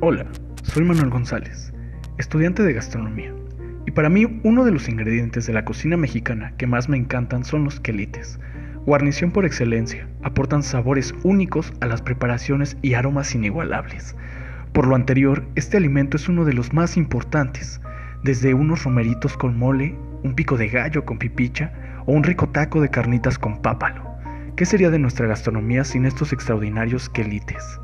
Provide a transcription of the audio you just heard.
Hola, soy Manuel González, estudiante de gastronomía, y para mí uno de los ingredientes de la cocina mexicana que más me encantan son los quelites. Guarnición por excelencia, aportan sabores únicos a las preparaciones y aromas inigualables. Por lo anterior, este alimento es uno de los más importantes, desde unos romeritos con mole, un pico de gallo con pipicha o un rico taco de carnitas con pápalo. ¿Qué sería de nuestra gastronomía sin estos extraordinarios quelites?